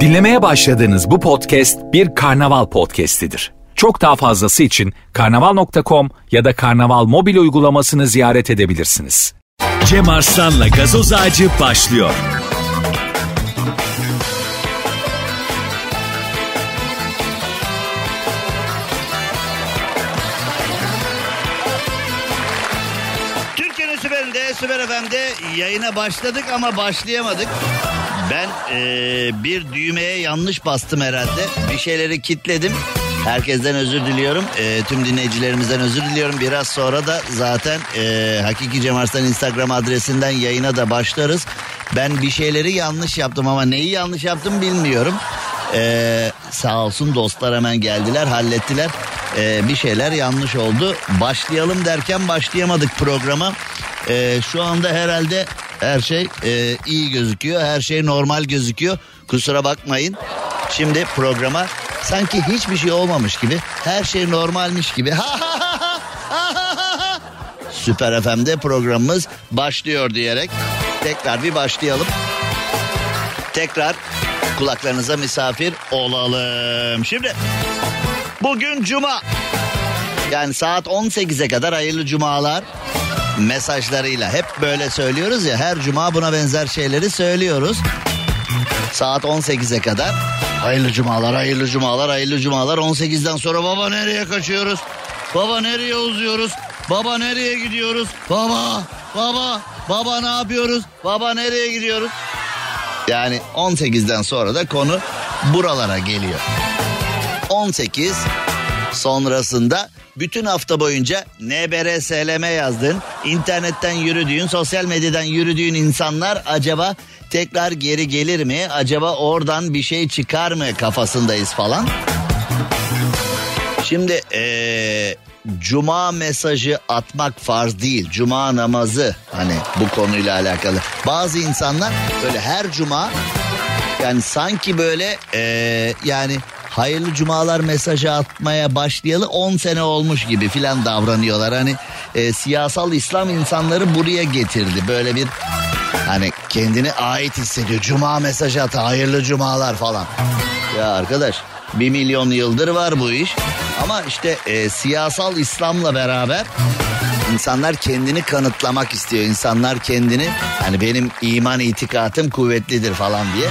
Dinlemeye başladığınız bu podcast bir karnaval podcastidir. Çok daha fazlası için karnaval.com ya da karnaval mobil uygulamasını ziyaret edebilirsiniz. Cem Arslan'la gazoz ağacı başlıyor. Süper FM'de yayına başladık ama başlayamadık. Ben eee, bir düğmeye yanlış bastım herhalde. Bir şeyleri kitledim. Herkesten özür diliyorum. Eee, tüm dinleyicilerimizden özür diliyorum. Biraz sonra da zaten eee, Hakiki Cem Arslan Instagram adresinden yayına da başlarız. Ben bir şeyleri yanlış yaptım ama neyi yanlış yaptım bilmiyorum. Eee, sağ olsun dostlar hemen geldiler hallettiler. Eee, bir şeyler yanlış oldu. Başlayalım derken başlayamadık programa. Eee, şu anda herhalde her şey eee, iyi gözüküyor. Her şey normal gözüküyor. Kusura bakmayın. Şimdi programa sanki hiçbir şey olmamış gibi, her şey normalmiş gibi. Süper FM'de programımız başlıyor diyerek tekrar bir başlayalım. Tekrar kulaklarınıza misafir olalım. Şimdi bugün cuma. Yani saat 18'e kadar hayırlı cumalar mesajlarıyla hep böyle söylüyoruz ya her cuma buna benzer şeyleri söylüyoruz. Saat 18'e kadar hayırlı cumalar, hayırlı cumalar, hayırlı cumalar. 18'den sonra baba nereye kaçıyoruz? Baba nereye uzuyoruz? Baba nereye gidiyoruz? Baba, baba, baba ne yapıyoruz? Baba nereye gidiyoruz? Yani 18'den sonra da konu buralara geliyor. 18 sonrasında bütün hafta boyunca NBRSLM yazdın, internetten yürüdüğün, sosyal medyadan yürüdüğün insanlar acaba tekrar geri gelir mi? Acaba oradan bir şey çıkar mı kafasındayız falan. Şimdi eee, cuma mesajı atmak farz değil. Cuma namazı hani bu konuyla alakalı. Bazı insanlar böyle her cuma yani sanki böyle eee, yani hayırlı cumalar mesajı atmaya başlayalı 10 sene olmuş gibi filan davranıyorlar. Hani eee, siyasal İslam insanları buraya getirdi. Böyle bir hani kendine ait hissediyor. Cuma mesajı at hayırlı cumalar falan. Ya arkadaş bir milyon yıldır var bu iş. Ama işte e, siyasal İslam'la beraber insanlar kendini kanıtlamak istiyor. İnsanlar kendini hani benim iman itikatım kuvvetlidir falan diye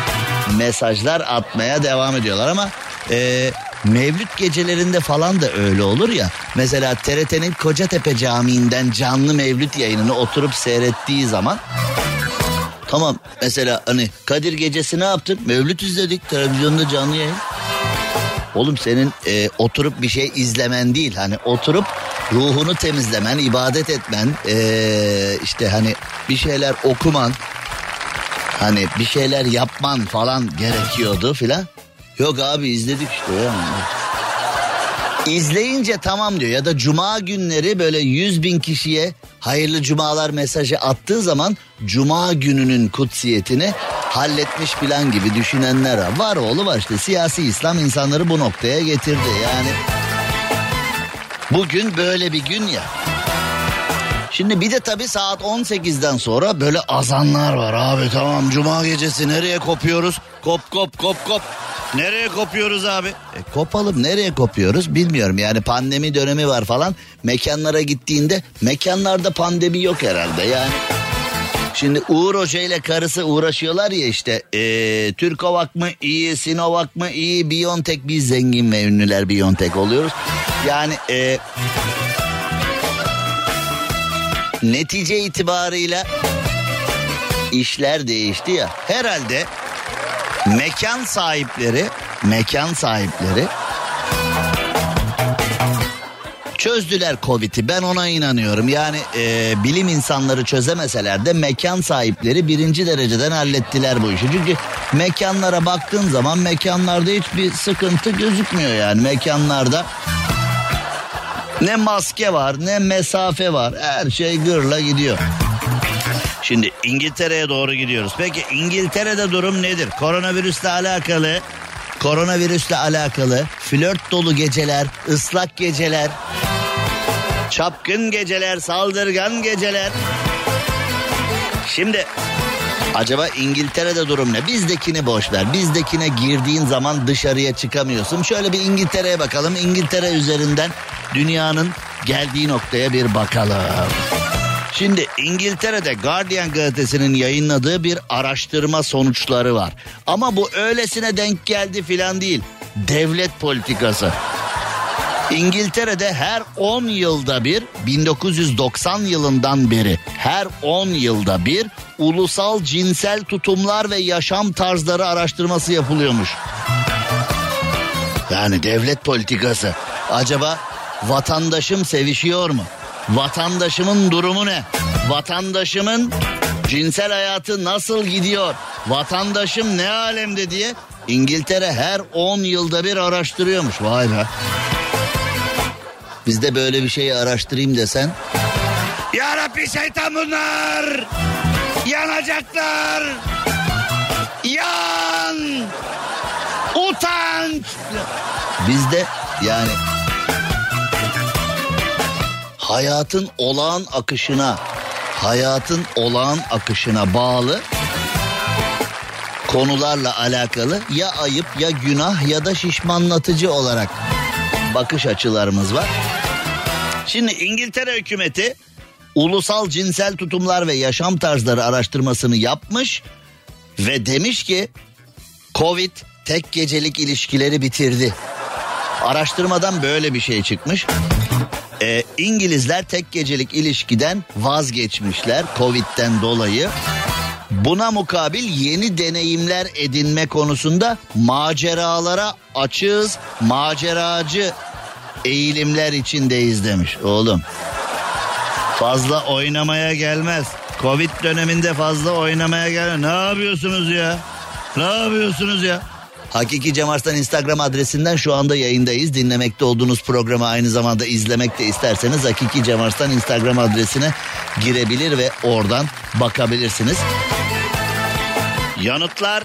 mesajlar atmaya devam ediyorlar ama e, Mevlüt gecelerinde falan da öyle olur ya. Mesela TRT'nin Kocatepe Camii'nden canlı mevlüt yayınını oturup seyrettiği zaman Tamam mesela hani Kadir gecesi ne yaptın? Mevlüt izledik televizyonda canlı yayın. Oğlum senin e, oturup bir şey izlemen değil hani oturup ruhunu temizlemen, ibadet etmen, e, işte hani bir şeyler okuman, hani bir şeyler yapman falan gerekiyordu filan. Yok abi izledik işte ya. İzleyince tamam diyor ya da cuma günleri böyle 100 bin kişiye hayırlı cumalar mesajı attığı zaman cuma gününün kutsiyetini halletmiş plan gibi düşünenler var. Var oğlu var işte siyasi İslam insanları bu noktaya getirdi yani. Bugün böyle bir gün ya. Şimdi bir de tabii saat 18'den sonra böyle azanlar var abi tamam cuma gecesi nereye kopuyoruz? Kop kop kop kop. Nereye kopuyoruz abi? E, kopalım nereye kopuyoruz bilmiyorum yani pandemi dönemi var falan. Mekanlara gittiğinde mekanlarda pandemi yok herhalde yani. Şimdi Uğur Hoca ile karısı uğraşıyorlar ya işte ee, Türkovak mı iyi Sinovac mı iyi Biontech biz zengin ve ünlüler Biontech oluyoruz. Yani ee, netice itibarıyla işler değişti ya. Herhalde mekan sahipleri mekan sahipleri çözdüler Covid'i ben ona inanıyorum. Yani e, bilim insanları çözemeseler de mekan sahipleri birinci dereceden hallettiler bu işi. Çünkü mekanlara baktığın zaman mekanlarda hiçbir sıkıntı gözükmüyor yani mekanlarda. Ne maske var ne mesafe var her şey gırla gidiyor. Şimdi İngiltere'ye doğru gidiyoruz. Peki İngiltere'de durum nedir? Koronavirüsle alakalı koronavirüsle alakalı flört dolu geceler, ıslak geceler, çapkın geceler, saldırgan geceler. Şimdi Acaba İngiltere'de durum ne? Bizdekini boş ver. Bizdekine girdiğin zaman dışarıya çıkamıyorsun. Şöyle bir İngiltere'ye bakalım. İngiltere üzerinden dünyanın geldiği noktaya bir bakalım. Şimdi İngiltere'de Guardian gazetesinin yayınladığı bir araştırma sonuçları var. Ama bu öylesine denk geldi filan değil. Devlet politikası. İngiltere'de her 10 yılda bir 1990 yılından beri her 10 yılda bir ulusal cinsel tutumlar ve yaşam tarzları araştırması yapılıyormuş. Yani devlet politikası. Acaba vatandaşım sevişiyor mu? Vatandaşımın durumu ne? Vatandaşımın cinsel hayatı nasıl gidiyor? Vatandaşım ne alemde diye İngiltere her 10 yılda bir araştırıyormuş. Vay be. Bizde böyle bir şeyi araştırayım desen. Ya Rabbi şeytan bunlar. Yanacaklar. Yan. Utanç. Bizde yani hayatın olağan akışına, hayatın olağan akışına bağlı konularla alakalı ya ayıp ya günah ya da şişmanlatıcı olarak bakış açılarımız var. Şimdi İngiltere hükümeti ulusal cinsel tutumlar ve yaşam tarzları araştırmasını yapmış ve demiş ki Covid tek gecelik ilişkileri bitirdi. Araştırmadan böyle bir şey çıkmış. Ee, İngilizler tek gecelik ilişkiden vazgeçmişler Covid'den dolayı. Buna mukabil yeni deneyimler edinme konusunda maceralara açığız, maceracı eğilimler içindeyiz demiş. Oğlum fazla oynamaya gelmez. Covid döneminde fazla oynamaya gelmez. Ne yapıyorsunuz ya? Ne yapıyorsunuz ya? Hakiki Cem Arslan Instagram adresinden şu anda yayındayız. Dinlemekte olduğunuz programı aynı zamanda izlemek de isterseniz Hakiki Cem Arslan Instagram adresine girebilir ve oradan bakabilirsiniz. Yanıtlar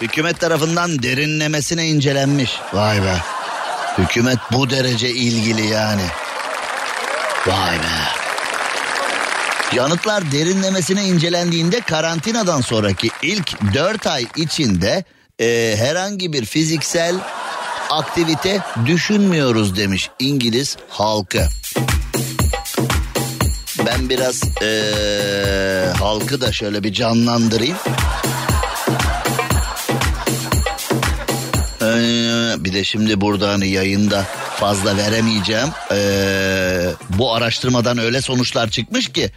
hükümet tarafından derinlemesine incelenmiş. Vay be. Hükümet bu derece ilgili yani. Vay be. Yanıtlar derinlemesine incelendiğinde karantinadan sonraki ilk 4 ay içinde e, herhangi bir fiziksel aktivite düşünmüyoruz demiş İngiliz halkı. Ben biraz e, halkı da şöyle bir canlandırayım. Ee, bir de şimdi burada hani yayında fazla veremeyeceğim. Ee, bu araştırmadan öyle sonuçlar çıkmış ki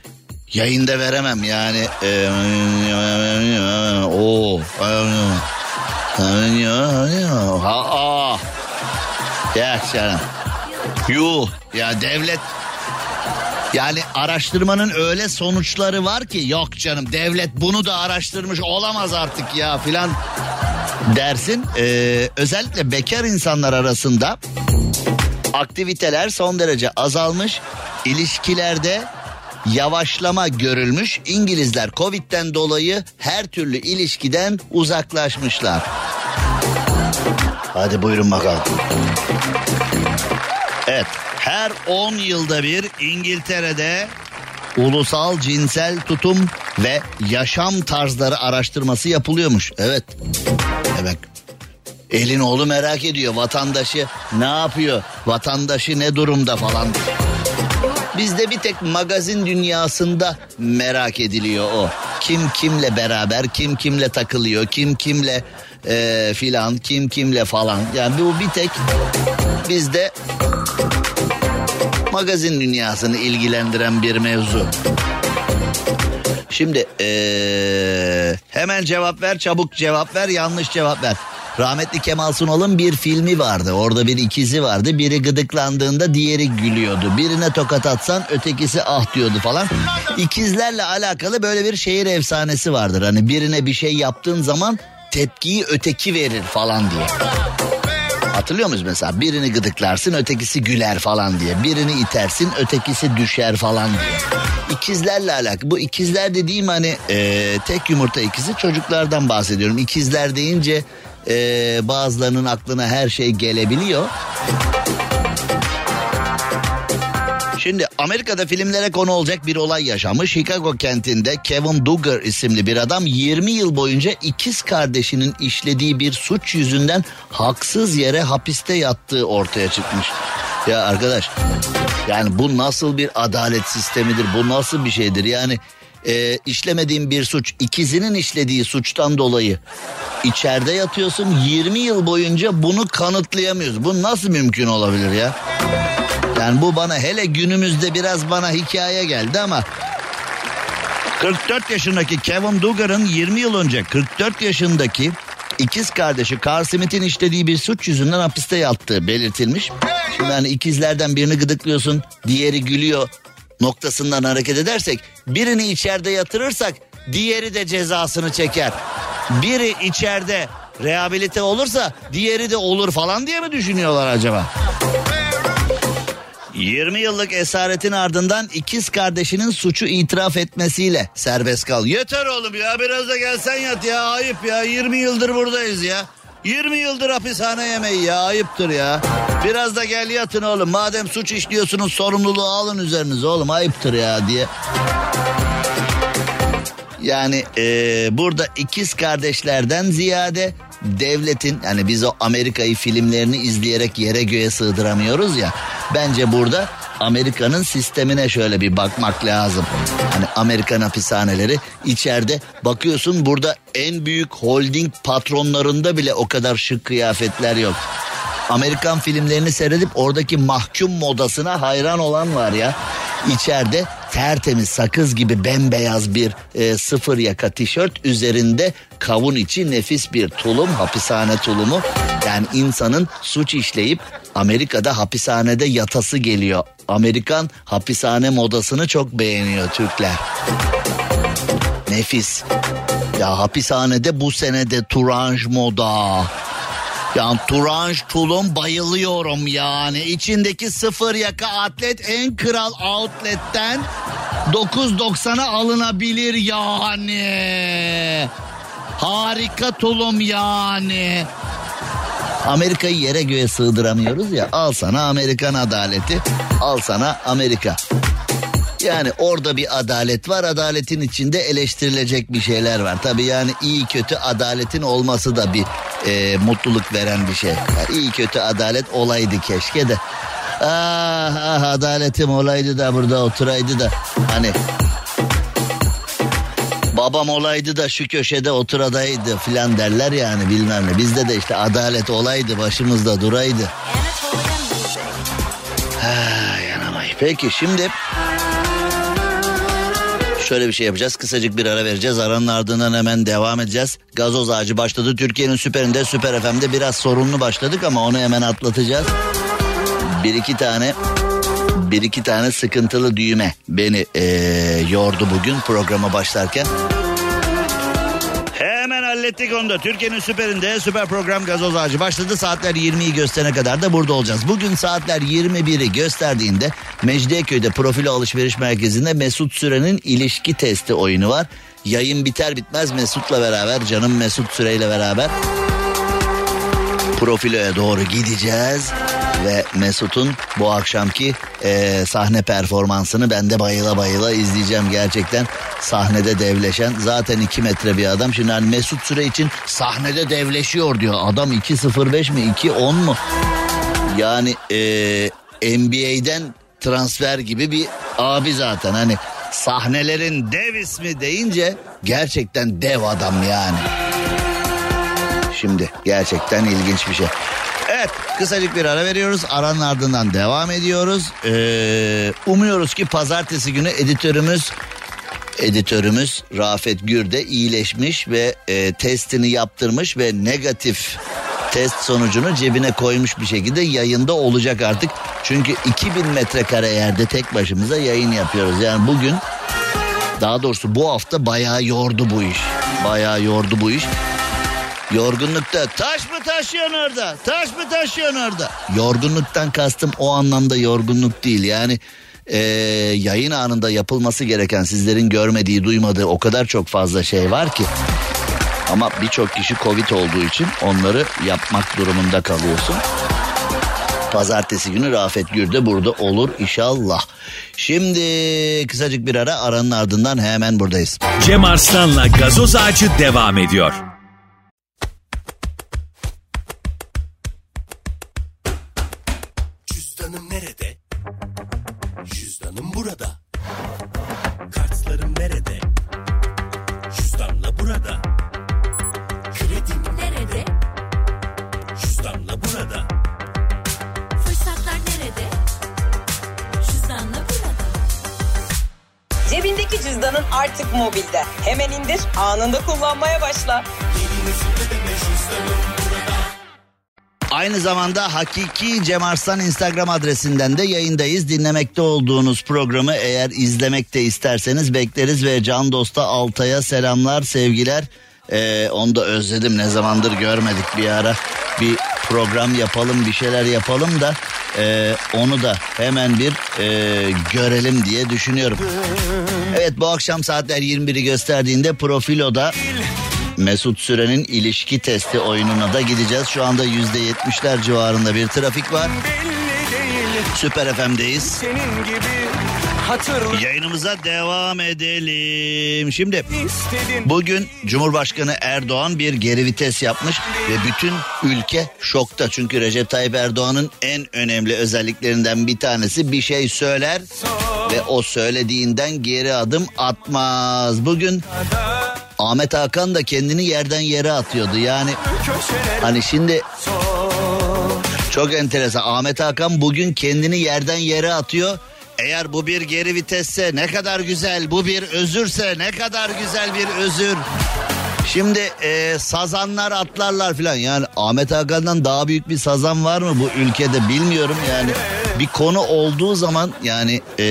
yayında veremem yani. O. Ha, ya canım. Yuh ya devlet yani araştırmanın öyle sonuçları var ki yok canım devlet bunu da araştırmış olamaz artık ya filan dersin. Ee, özellikle bekar insanlar arasında aktiviteler son derece azalmış. İlişkilerde yavaşlama görülmüş. İngilizler Covid'den dolayı her türlü ilişkiden uzaklaşmışlar. Hadi buyurun bakalım. Evet, her 10 yılda bir İngiltere'de ulusal cinsel tutum ve yaşam tarzları araştırması yapılıyormuş. Evet. Evet. Elin oğlu merak ediyor vatandaşı ne yapıyor? Vatandaşı ne durumda falan. Bizde bir tek magazin dünyasında merak ediliyor o. Kim kimle beraber, kim kimle takılıyor, kim kimle e, filan, kim kimle falan. Yani bu bir tek bizde magazin dünyasını ilgilendiren bir mevzu. Şimdi ee, hemen cevap ver çabuk cevap ver yanlış cevap ver. Rahmetli Kemal Sunal'ın bir filmi vardı. Orada bir ikizi vardı. Biri gıdıklandığında diğeri gülüyordu. Birine tokat atsan ötekisi ah diyordu falan. İkizlerle alakalı böyle bir şehir efsanesi vardır. Hani birine bir şey yaptığın zaman tepkiyi öteki verir falan diye. Hatırlıyor musunuz mesela birini gıdıklarsın ötekisi güler falan diye. Birini itersin ötekisi düşer falan diye. İkizlerle alakalı. Bu ikizler dediğim hani e, tek yumurta ikizi çocuklardan bahsediyorum. İkizler deyince e, bazılarının aklına her şey gelebiliyor. Şimdi Amerika'da filmlere konu olacak bir olay yaşamış. Chicago kentinde Kevin Duggar isimli bir adam 20 yıl boyunca ikiz kardeşinin işlediği bir suç yüzünden haksız yere hapiste yattığı ortaya çıkmış. Ya arkadaş yani bu nasıl bir adalet sistemidir? Bu nasıl bir şeydir? Yani e, işlemediğin bir suç ikizinin işlediği suçtan dolayı içeride yatıyorsun 20 yıl boyunca bunu kanıtlayamıyoruz. Bu nasıl mümkün olabilir ya? Yani bu bana hele günümüzde biraz bana hikaye geldi ama 44 yaşındaki Kevin Duggar'ın 20 yıl önce 44 yaşındaki ikiz kardeşi Carl Smith'in işlediği bir suç yüzünden hapiste yattığı belirtilmiş. Şimdi hani ikizlerden birini gıdıklıyorsun, diğeri gülüyor noktasından hareket edersek birini içeride yatırırsak diğeri de cezasını çeker. Biri içeride rehabilite olursa diğeri de olur falan diye mi düşünüyorlar acaba? 20 yıllık esaretin ardından ikiz kardeşinin suçu itiraf etmesiyle serbest kal. Yeter oğlum ya biraz da gelsen yat ya ayıp ya 20 yıldır buradayız ya. 20 yıldır hapishane yemeği ya ayıptır ya. Biraz da gel yatın oğlum madem suç işliyorsunuz sorumluluğu alın üzerinize oğlum ayıptır ya diye. Yani e, burada ikiz kardeşlerden ziyade devletin yani biz o Amerika'yı filmlerini izleyerek yere göğe sığdıramıyoruz ya. Bence burada Amerika'nın sistemine şöyle bir bakmak lazım. Hani Amerikan hapishaneleri içeride bakıyorsun burada en büyük holding patronlarında bile o kadar şık kıyafetler yok. Amerikan filmlerini seyredip oradaki mahkum modasına hayran olan var ya. İçeride tertemiz sakız gibi bembeyaz bir e, sıfır yaka tişört üzerinde kavun içi nefis bir tulum hapishane tulumu. Yani insanın suç işleyip Amerika'da hapishanede yatası geliyor. Amerikan hapishane modasını çok beğeniyor Türkler. Nefis. Ya hapishanede bu senede turanj moda. Yani turanj tulum bayılıyorum yani. İçindeki sıfır yaka atlet en kral outlet'ten 9.90'a alınabilir yani. Harika tulum yani. Amerika'yı yere göğe sığdıramıyoruz ya. Al sana Amerikan adaleti. Al sana Amerika. Yani orada bir adalet var. Adaletin içinde eleştirilecek bir şeyler var. Tabii yani iyi kötü adaletin olması da bir e, mutluluk veren bir şey. Yani iyi kötü adalet olaydı keşke de. Ah, ah adaletim olaydı da burada oturaydı da. Hani babam olaydı da şu köşede oturadaydı filan derler yani bilmem ne. Bizde de işte adalet olaydı başımızda duraydı. Ha, yanamayı. Peki şimdi şöyle bir şey yapacağız. Kısacık bir ara vereceğiz. Aranın ardından hemen devam edeceğiz. Gazoz ağacı başladı. Türkiye'nin süperinde Süper FM'de biraz sorunlu başladık ama onu hemen atlatacağız. Bir iki tane bir iki tane sıkıntılı düğme beni ee, yordu bugün programa başlarken. Hallettik onu da. Türkiye'nin süperinde süper program gazoz ağacı başladı. Saatler 20'yi gösterene kadar da burada olacağız. Bugün saatler 21'i gösterdiğinde Mecidiyeköy'de Profilo Alışveriş Merkezi'nde Mesut Süren'in ilişki testi oyunu var. Yayın biter bitmez Mesut'la beraber canım Mesut Süre'yle beraber Profilo'ya doğru gideceğiz ve Mesut'un bu akşamki e, sahne performansını ben de bayıla bayıla izleyeceğim gerçekten. Sahnede devleşen zaten 2 metre bir adam. Şimdi hani Mesut Süre için sahnede devleşiyor diyor. Adam 2.05 mi 2.10 mu? Yani e, NBA'den transfer gibi bir abi zaten. Hani sahnelerin dev ismi deyince gerçekten dev adam yani. Şimdi gerçekten ilginç bir şey. Evet kısacık bir ara veriyoruz. Aranın ardından devam ediyoruz. Ee, umuyoruz ki pazartesi günü editörümüz editörümüz Rafet Gürde iyileşmiş ve e, testini yaptırmış ve negatif test sonucunu cebine koymuş bir şekilde yayında olacak artık. Çünkü 2000 metrekare yerde tek başımıza yayın yapıyoruz. Yani bugün daha doğrusu bu hafta bayağı yordu bu iş. Bayağı yordu bu iş. Yorgunlukta taş mı taşıyorsun orada? Taş mı taşıyorsun orada? Yorgunluktan kastım o anlamda yorgunluk değil. Yani e, yayın anında yapılması gereken sizlerin görmediği duymadığı o kadar çok fazla şey var ki. Ama birçok kişi Covid olduğu için onları yapmak durumunda kalıyorsun. Pazartesi günü Rafet Gür de burada olur inşallah. Şimdi kısacık bir ara aranın ardından hemen buradayız. Cem Arslan'la gazoz ağacı devam ediyor. Zamanda Hakiki Cem Arslan Instagram adresinden de yayındayız. Dinlemekte olduğunuz programı eğer izlemek de isterseniz bekleriz ve Can Dost'a Altay'a selamlar, sevgiler. Ee, onu da özledim ne zamandır görmedik bir ara. Bir program yapalım, bir şeyler yapalım da e, onu da hemen bir e, görelim diye düşünüyorum. Evet bu akşam saatler 21'i gösterdiğinde Profilo'da Mesut Süren'in ilişki testi oyununa da gideceğiz. Şu anda %70'ler civarında bir trafik var. Süper FM'deyiz. Senin gibi hatırla Yayınımıza devam edelim. Şimdi istedin. bugün Cumhurbaşkanı Erdoğan bir geri vites yapmış ve bütün ülke şokta. Çünkü Recep Tayyip Erdoğan'ın en önemli özelliklerinden bir tanesi bir şey söyler ve o söylediğinden geri adım atmaz. Bugün Ahmet Hakan da kendini yerden yere atıyordu. Yani hani şimdi çok enteresan. Ahmet Hakan bugün kendini yerden yere atıyor. Eğer bu bir geri vitesse ne kadar güzel, bu bir özürse ne kadar güzel bir özür. Şimdi e, sazanlar atlarlar filan yani Ahmet Hakan'dan daha büyük bir sazan var mı bu ülkede bilmiyorum yani. Bir konu olduğu zaman yani e,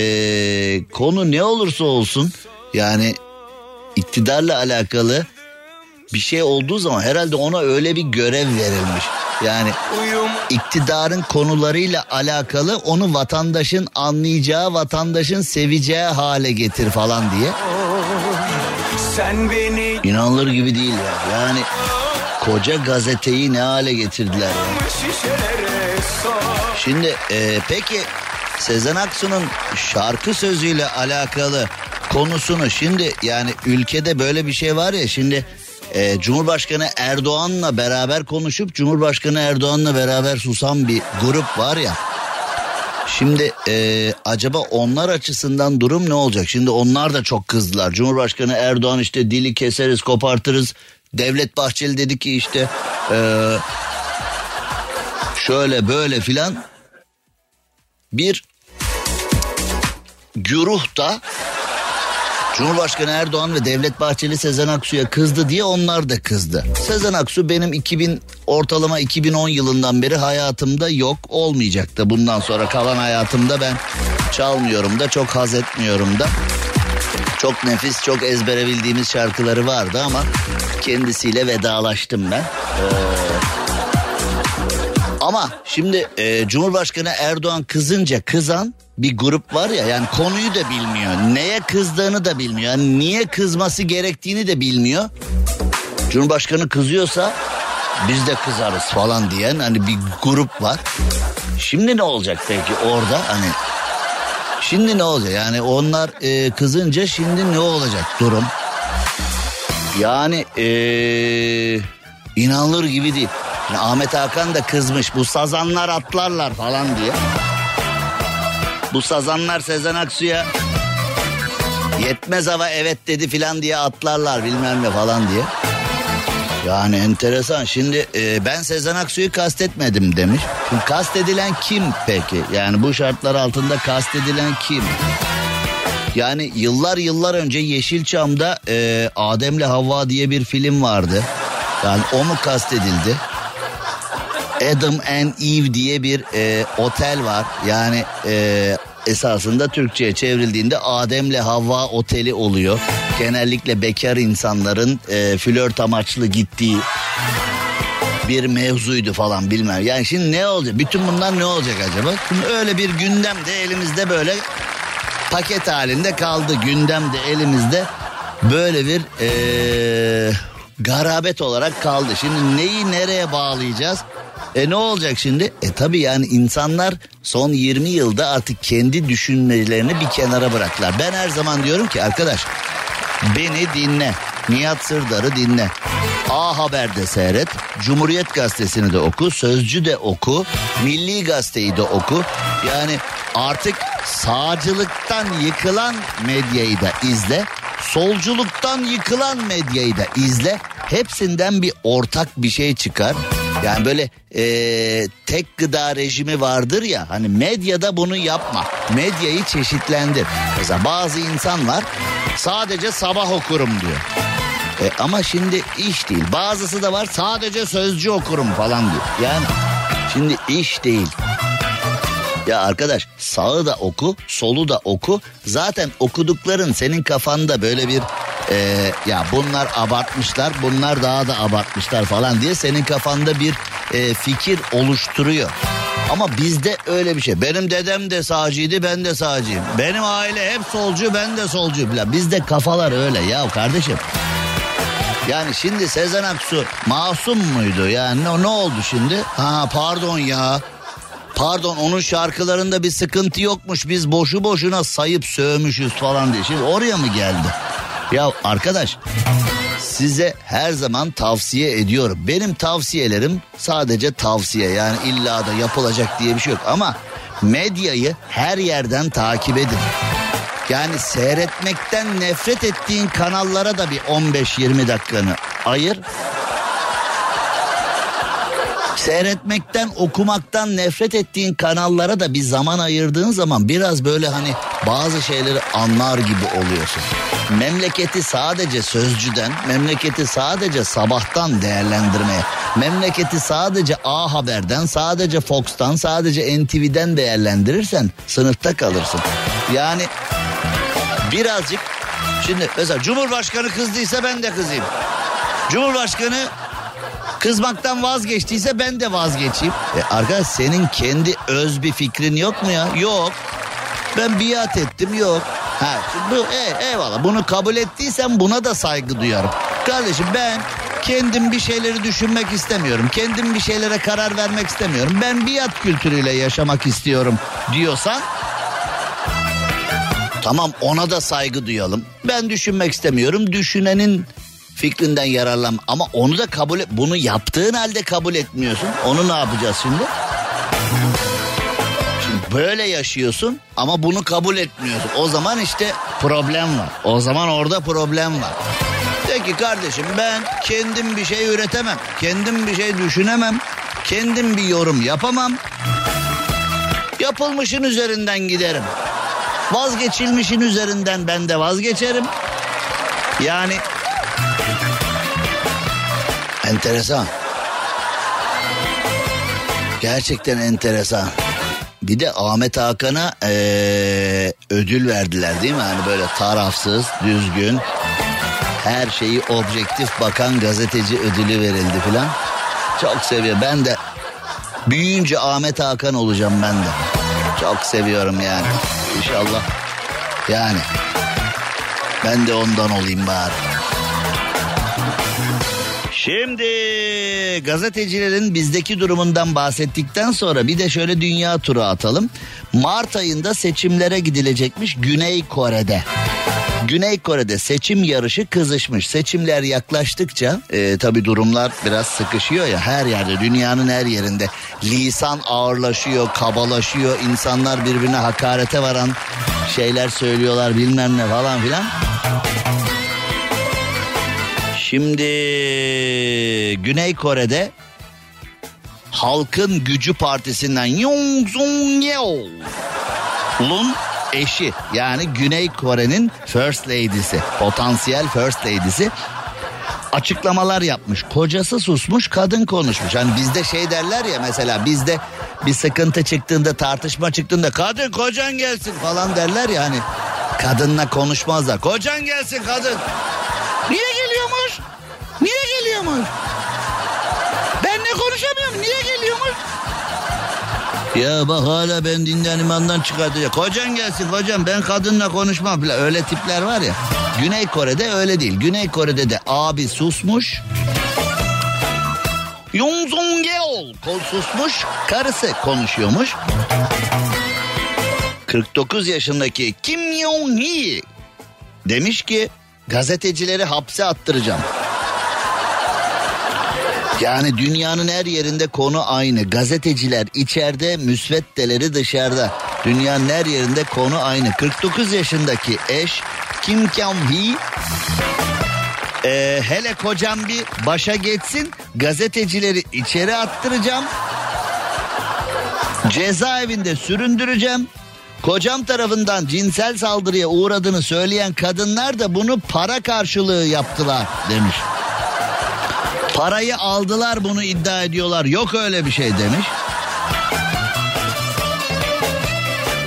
konu ne olursa olsun yani iktidarla alakalı bir şey olduğu zaman herhalde ona öyle bir görev verilmiş. Yani iktidarın konularıyla alakalı onu vatandaşın anlayacağı, vatandaşın seveceği hale getir falan diye. sen beni İnanılır gibi değil ya. Yani koca gazeteyi ne hale getirdiler ya. Şimdi e, peki Sezen Aksu'nun şarkı sözüyle alakalı konusunu şimdi yani ülkede böyle bir şey var ya şimdi e, Cumhurbaşkanı Erdoğan'la beraber konuşup Cumhurbaşkanı Erdoğan'la beraber susan bir grup var ya. Şimdi e, acaba onlar açısından durum ne olacak? Şimdi onlar da çok kızdılar. Cumhurbaşkanı Erdoğan işte dili keseriz kopartırız. Devlet Bahçeli dedi ki işte e, şöyle böyle filan bir güruh da Cumhurbaşkanı Erdoğan ve Devlet Bahçeli Sezen Aksu'ya kızdı diye onlar da kızdı. Sezen Aksu benim 2000 ortalama 2010 yılından beri hayatımda yok olmayacak da bundan sonra kalan hayatımda ben çalmıyorum da çok haz etmiyorum da. Çok nefis çok ezbere bildiğimiz şarkıları vardı ama kendisiyle vedalaştım ben. Ama şimdi e, Cumhurbaşkanı Erdoğan kızınca kızan bir grup var ya yani konuyu da bilmiyor. Neye kızdığını da bilmiyor. Yani niye kızması gerektiğini de bilmiyor. Cumhurbaşkanı kızıyorsa biz de kızarız falan diyen hani bir grup var. Şimdi ne olacak peki orada hani şimdi ne olacak yani onlar e, kızınca şimdi ne olacak durum? Yani e, inanılır gibi değil. Yani Ahmet Hakan da kızmış bu sazanlar atlarlar falan diye. Bu sazanlar Sezen Aksu'ya yetmez hava evet dedi filan diye atlarlar bilmem ne falan diye. Yani enteresan. Şimdi e, ben Sezen Aksu'yu kastetmedim demiş. Şimdi kastedilen kim peki? Yani bu şartlar altında kastedilen kim? Yani yıllar yıllar önce Yeşilçam'da e, Adem'le Havva diye bir film vardı. Yani o mu kastedildi? Adam and Eve diye bir e, otel var. Yani e, esasında Türkçe'ye çevrildiğinde Adem'le Havva oteli oluyor. Genellikle bekar insanların e, flört amaçlı gittiği bir mevzuydu falan bilmem. Yani şimdi ne olacak? Bütün bunlar ne olacak acaba? Şimdi öyle bir gündem de elimizde böyle paket halinde kaldı. Gündem de elimizde böyle bir e, garabet olarak kaldı. Şimdi neyi nereye bağlayacağız? E ne olacak şimdi? E tabi yani insanlar son 20 yılda artık kendi düşünmelerini bir kenara bıraktılar. Ben her zaman diyorum ki arkadaş beni dinle. Nihat Sırdar'ı dinle. A Haber'de seyret. Cumhuriyet Gazetesi'ni de oku. Sözcü de oku. Milli Gazete'yi de oku. Yani artık sağcılıktan yıkılan medyayı da izle. Solculuktan yıkılan medyayı da izle. Hepsinden bir ortak bir şey çıkar. Yani böyle eee, tek gıda rejimi vardır ya hani medyada bunu yapma. Medyayı çeşitlendir. Mesela bazı insan var sadece sabah okurum diyor. E, ama şimdi iş değil. Bazısı da var sadece sözcü okurum falan diyor. Yani şimdi iş değil. Ya arkadaş sağı da oku, solu da oku. Zaten okudukların senin kafanda böyle bir e, ya bunlar abartmışlar, bunlar daha da abartmışlar falan diye senin kafanda bir e, fikir oluşturuyor. Ama bizde öyle bir şey. Benim dedem de sağcıydı, ben de sağcıyım. Benim aile hep solcu, ben de solcu. Falan. Bizde kafalar öyle ya kardeşim. Yani şimdi Sezen Aksu masum muydu? Yani ne, ne oldu şimdi? Ha pardon ya. Pardon onun şarkılarında bir sıkıntı yokmuş. Biz boşu boşuna sayıp sövmüşüz falan diye. Şimdi oraya mı geldi? Ya arkadaş size her zaman tavsiye ediyorum. Benim tavsiyelerim sadece tavsiye. Yani illa da yapılacak diye bir şey yok. Ama medyayı her yerden takip edin. Yani seyretmekten nefret ettiğin kanallara da bir 15-20 dakikanı ayır. Seyretmekten, okumaktan nefret ettiğin kanallara da bir zaman ayırdığın zaman biraz böyle hani bazı şeyleri anlar gibi oluyorsun. Memleketi sadece sözcüden, memleketi sadece sabahtan değerlendirmeye, memleketi sadece A Haber'den, sadece Fox'tan, sadece NTV'den değerlendirirsen sınıfta kalırsın. Yani birazcık şimdi mesela Cumhurbaşkanı kızdıysa ben de kızayım. Cumhurbaşkanı kızmaktan vazgeçtiyse ben de vazgeçeyim. E arkadaş senin kendi öz bir fikrin yok mu ya? Yok. Ben biat ettim yok. Ha, bu, e, eyvallah bunu kabul ettiysen buna da saygı duyarım. Kardeşim ben kendim bir şeyleri düşünmek istemiyorum. Kendim bir şeylere karar vermek istemiyorum. Ben biat kültürüyle yaşamak istiyorum diyorsan Tamam ona da saygı duyalım. Ben düşünmek istemiyorum. Düşünenin fikrinden yararlan ama onu da kabul et. Bunu yaptığın halde kabul etmiyorsun. Onu ne yapacağız şimdi? Şimdi böyle yaşıyorsun ama bunu kabul etmiyorsun. O zaman işte problem var. O zaman orada problem var. De ki kardeşim ben kendim bir şey üretemem. Kendim bir şey düşünemem. Kendim bir yorum yapamam. Yapılmışın üzerinden giderim. Vazgeçilmişin üzerinden ben de vazgeçerim. Yani enteresan. Gerçekten enteresan. Bir de Ahmet Hakan'a eee, ödül verdiler değil mi? Hani böyle tarafsız, düzgün, her şeyi objektif bakan gazeteci ödülü verildi filan. Çok seviyor. Ben de büyüyünce Ahmet Hakan olacağım ben de. Çok seviyorum yani. İnşallah. Yani. Ben de ondan olayım bari. Şimdi gazetecilerin bizdeki durumundan bahsettikten sonra bir de şöyle dünya turu atalım. Mart ayında seçimlere gidilecekmiş Güney Kore'de. Güney Kore'de seçim yarışı kızışmış. Seçimler yaklaştıkça e, tabi durumlar biraz sıkışıyor ya her yerde dünyanın her yerinde. Lisan ağırlaşıyor, kabalaşıyor. insanlar birbirine hakarete varan şeyler söylüyorlar bilmem ne falan filan. Şimdi Güney Kore'de Halkın Gücü Partisi'nden Yong Sung Yeol'un eşi yani Güney Kore'nin First Lady'si, potansiyel First Lady'si açıklamalar yapmış. Kocası susmuş, kadın konuşmuş. Hani bizde şey derler ya mesela bizde bir sıkıntı çıktığında, tartışma çıktığında kadın kocan gelsin falan derler ya hani kadınla konuşmazlar. Kocan gelsin kadın. Niye geliyormuş? Niye geliyormuş? Ben ne konuşamıyorum? Niye geliyormuş? Ya bak hala ben dinden imandan çıkartacak. Kocan gelsin kocam ben kadınla konuşmam falan. Öyle tipler var ya. Güney Kore'de öyle değil. Güney Kore'de de abi susmuş. Yong Song Yeol susmuş karısı konuşuyormuş. 49 yaşındaki Kim Jong-hee demiş ki gazetecileri hapse attıracağım. Yani dünyanın her yerinde konu aynı. Gazeteciler içeride, müsveddeleri dışarıda. Dünyanın her yerinde konu aynı. 49 yaşındaki eş Kim Kyung-hee ee, hele kocam bir başa geçsin gazetecileri içeri attıracağım. Cezaevinde süründüreceğim. Kocam tarafından cinsel saldırıya uğradığını söyleyen kadınlar da bunu para karşılığı yaptılar demiş. Parayı aldılar bunu iddia ediyorlar. Yok öyle bir şey demiş.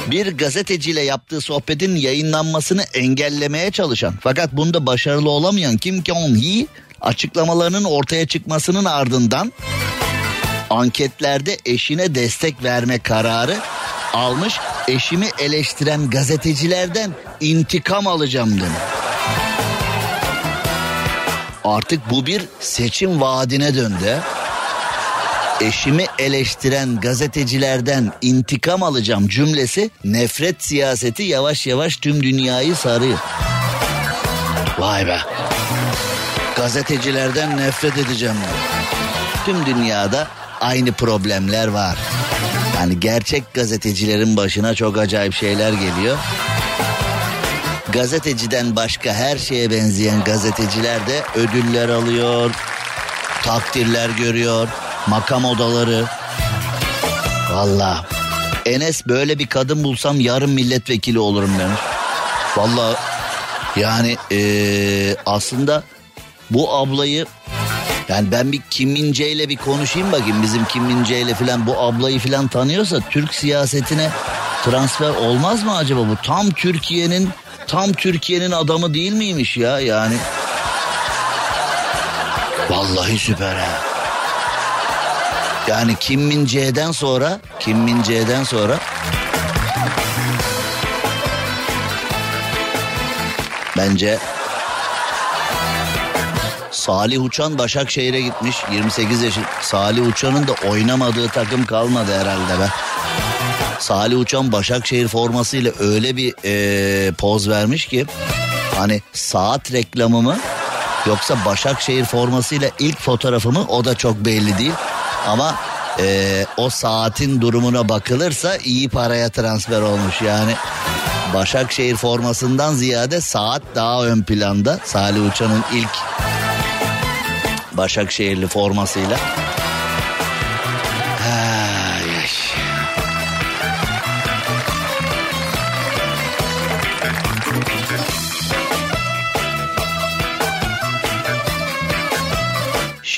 Bir gazeteciyle yaptığı sohbetin yayınlanmasını engellemeye çalışan fakat bunda başarılı olamayan Kim Jong-hee açıklamalarının ortaya çıkmasının ardından anketlerde eşine destek verme kararı almış. Eşimi eleştiren gazetecilerden intikam alacağım demiş. Artık bu bir seçim vaadine döndü. Eşimi eleştiren gazetecilerden intikam alacağım cümlesi nefret siyaseti yavaş yavaş tüm dünyayı sarıyor. Vay be. Gazetecilerden nefret edeceğim. Tüm dünyada aynı problemler var. Yani gerçek gazetecilerin başına çok acayip şeyler geliyor. Gazeteciden başka her şeye benzeyen gazeteciler de ödüller alıyor, takdirler görüyor, makam odaları. Valla Enes böyle bir kadın bulsam yarın milletvekili olurum demiş. Valla yani ee, aslında bu ablayı yani ben bir Kim ile bir konuşayım bakayım bizim Kim ile falan bu ablayı falan tanıyorsa Türk siyasetine transfer olmaz mı acaba bu? Tam Türkiye'nin tam Türkiye'nin adamı değil miymiş ya yani? Vallahi süper ha. Yani Kim Min Jae'den sonra Kim Min Jae'den sonra bence Salih Uçan Başakşehir'e gitmiş 28 yaşı. Salih Uçan'ın da oynamadığı takım kalmadı herhalde be. Salih Uçan Başakşehir formasıyla öyle bir e, poz vermiş ki hani saat reklamı mı yoksa Başakşehir formasıyla ilk fotoğrafımı o da çok belli değil. Ama e, o saatin durumuna bakılırsa iyi paraya transfer olmuş yani. Başakşehir formasından ziyade saat daha ön planda. Salih Uçan'ın ilk Başakşehirli formasıyla.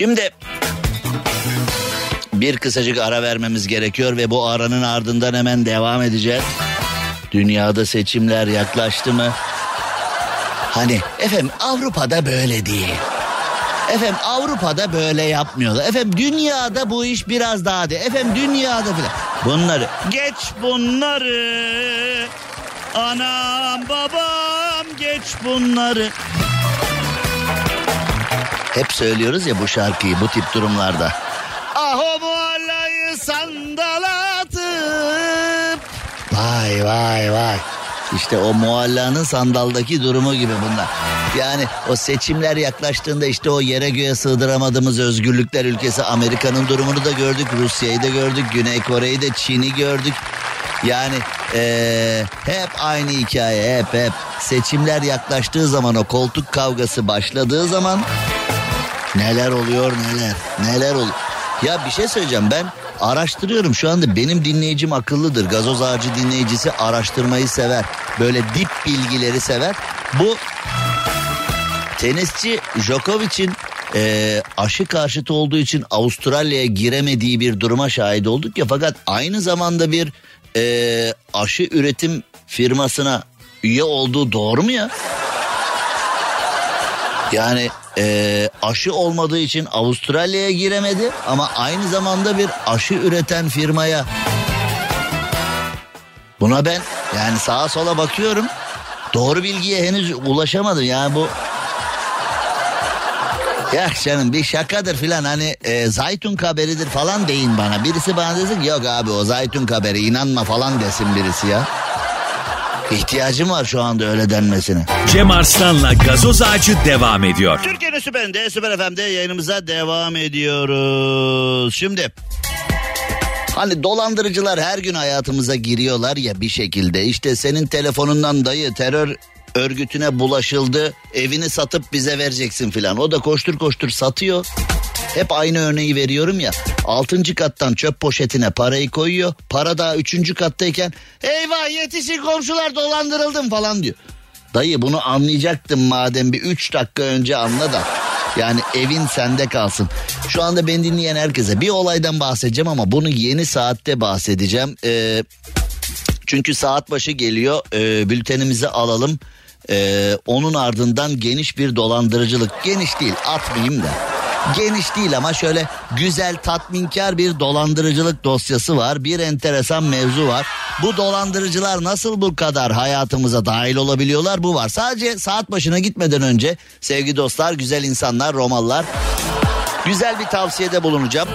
Şimdi bir kısacık ara vermemiz gerekiyor ve bu aranın ardından hemen devam edeceğiz. Dünyada seçimler yaklaştı mı? Hani efendim Avrupa'da böyle değil. Efendim Avrupa'da böyle yapmıyorlar. Efendim dünyada bu iş biraz daha de. Efendim dünyada filan. Bunları geç bunları. Anam babam geç bunları. Hep söylüyoruz ya bu şarkıyı bu tip durumlarda. Ah o muhallayı sandal atıp. Vay vay vay. İşte o muallanın sandaldaki durumu gibi bunlar. Yani o seçimler yaklaştığında işte o yere göğe sığdıramadığımız özgürlükler ülkesi Amerika'nın durumunu da gördük. Rusya'yı da gördük. Güney Kore'yi de Çin'i gördük. Yani ee, hep aynı hikaye hep hep. Seçimler yaklaştığı zaman o koltuk kavgası başladığı zaman neler oluyor neler neler oluyor. Ya bir şey söyleyeceğim ben araştırıyorum şu anda benim dinleyicim akıllıdır. Gazoz ağacı dinleyicisi araştırmayı sever. Böyle dip bilgileri sever. Bu tenisçi Djokovic'in e, aşı karşıtı olduğu için Avustralya'ya giremediği bir duruma şahit olduk ya. Fakat aynı zamanda bir e, aşı üretim firmasına üye olduğu doğru mu ya? Yani e, aşı olmadığı için Avustralya'ya giremedi ama aynı zamanda bir aşı üreten firmaya buna ben yani sağa sola bakıyorum doğru bilgiye henüz ulaşamadım yani bu Ya canım bir şakadır filan hani e, zaytun haberidir falan deyin bana. Birisi bana desin ki yok abi o zaytun haberi inanma falan desin birisi ya. İhtiyacım var şu anda öyle denmesine. Cem Arslan'la gazoz ağacı devam ediyor. Türkiye'nin süperinde Süper FM'de yayınımıza devam ediyoruz. Şimdi Hani dolandırıcılar her gün hayatımıza giriyorlar ya bir şekilde. İşte senin telefonundan dayı terör örgütüne bulaşıldı. Evini satıp bize vereceksin filan. O da koştur koştur satıyor. Hep aynı örneği veriyorum ya. Altıncı kattan çöp poşetine parayı koyuyor. Para daha üçüncü kattayken eyvah yetişin komşular dolandırıldım falan diyor. Dayı bunu anlayacaktım madem bir üç dakika önce anla da. Yani evin sende kalsın. Şu anda beni dinleyen herkese bir olaydan bahsedeceğim ama bunu yeni saatte bahsedeceğim. Ee, çünkü saat başı geliyor. Ee, bültenimizi alalım. Ee, onun ardından geniş bir dolandırıcılık. Geniş değil atmayayım da. Geniş değil ama şöyle güzel tatminkar bir dolandırıcılık dosyası var. Bir enteresan mevzu var. Bu dolandırıcılar nasıl bu kadar hayatımıza dahil olabiliyorlar bu var. Sadece saat başına gitmeden önce sevgili dostlar, güzel insanlar, Romalılar güzel bir tavsiyede bulunacağım.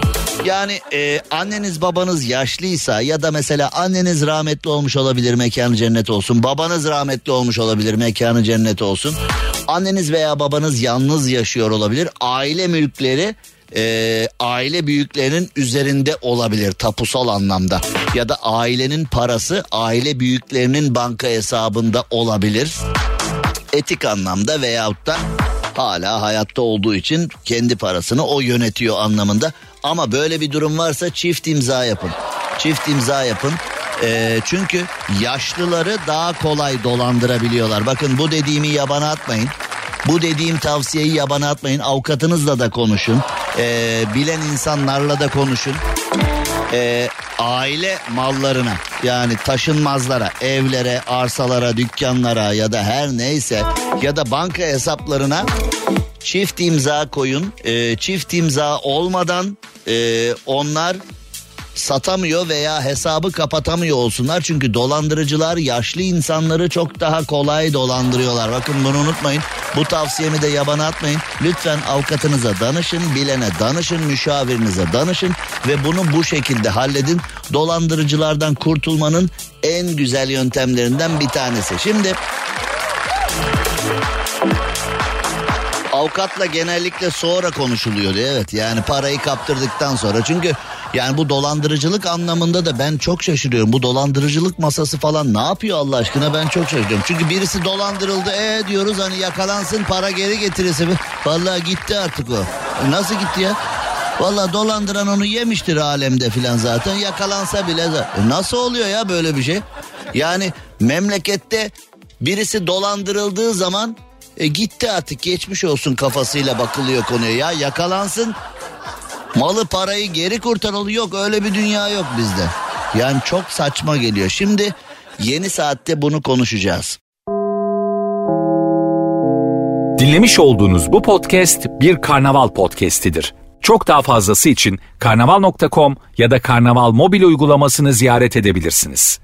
Yani e, anneniz babanız yaşlıysa ya da mesela anneniz rahmetli olmuş olabilir mekanı cennet olsun. Babanız rahmetli olmuş olabilir mekanı cennet olsun. Anneniz veya babanız yalnız yaşıyor olabilir. Aile mülkleri e, aile büyüklerinin üzerinde olabilir tapusal anlamda. Ya da ailenin parası aile büyüklerinin banka hesabında olabilir. Etik anlamda veyahut da hala hayatta olduğu için kendi parasını o yönetiyor anlamında. Ama böyle bir durum varsa çift imza yapın. Çift imza yapın. Ee, çünkü yaşlıları daha kolay dolandırabiliyorlar. Bakın bu dediğimi yabana atmayın. Bu dediğim tavsiyeyi yabana atmayın. Avukatınızla da konuşun. Ee, bilen insanlarla da konuşun. Ee, aile mallarına yani taşınmazlara, evlere, arsalara, dükkanlara ya da her neyse ya da banka hesaplarına çift imza koyun. Ee, çift imza olmadan e, onlar satamıyor veya hesabı kapatamıyor olsunlar. Çünkü dolandırıcılar yaşlı insanları çok daha kolay dolandırıyorlar. Bakın bunu unutmayın. Bu tavsiyemi de yabana atmayın. Lütfen avukatınıza danışın, bilene danışın, müşavirinize danışın ve bunu bu şekilde halledin. Dolandırıcılardan kurtulmanın en güzel yöntemlerinden bir tanesi. Şimdi avukatla genellikle sonra konuşuluyordu evet yani parayı kaptırdıktan sonra çünkü yani bu dolandırıcılık anlamında da ben çok şaşırıyorum. Bu dolandırıcılık masası falan ne yapıyor Allah aşkına? Ben çok şaşırıyorum. Çünkü birisi dolandırıldı e diyoruz hani yakalansın para geri getirisi mi vallahi gitti artık o. E, nasıl gitti ya? Valla dolandıran onu yemiştir alemde filan zaten. Yakalansa bile E nasıl oluyor ya böyle bir şey? Yani memlekette birisi dolandırıldığı zaman e gitti artık. Geçmiş olsun kafasıyla bakılıyor konuya. Ya yakalansın malı parayı geri kurtarılıyor yok öyle bir dünya yok bizde. Yani çok saçma geliyor. Şimdi yeni saatte bunu konuşacağız. Dinlemiş olduğunuz bu podcast bir karnaval podcastidir. Çok daha fazlası için karnaval.com ya da karnaval mobil uygulamasını ziyaret edebilirsiniz.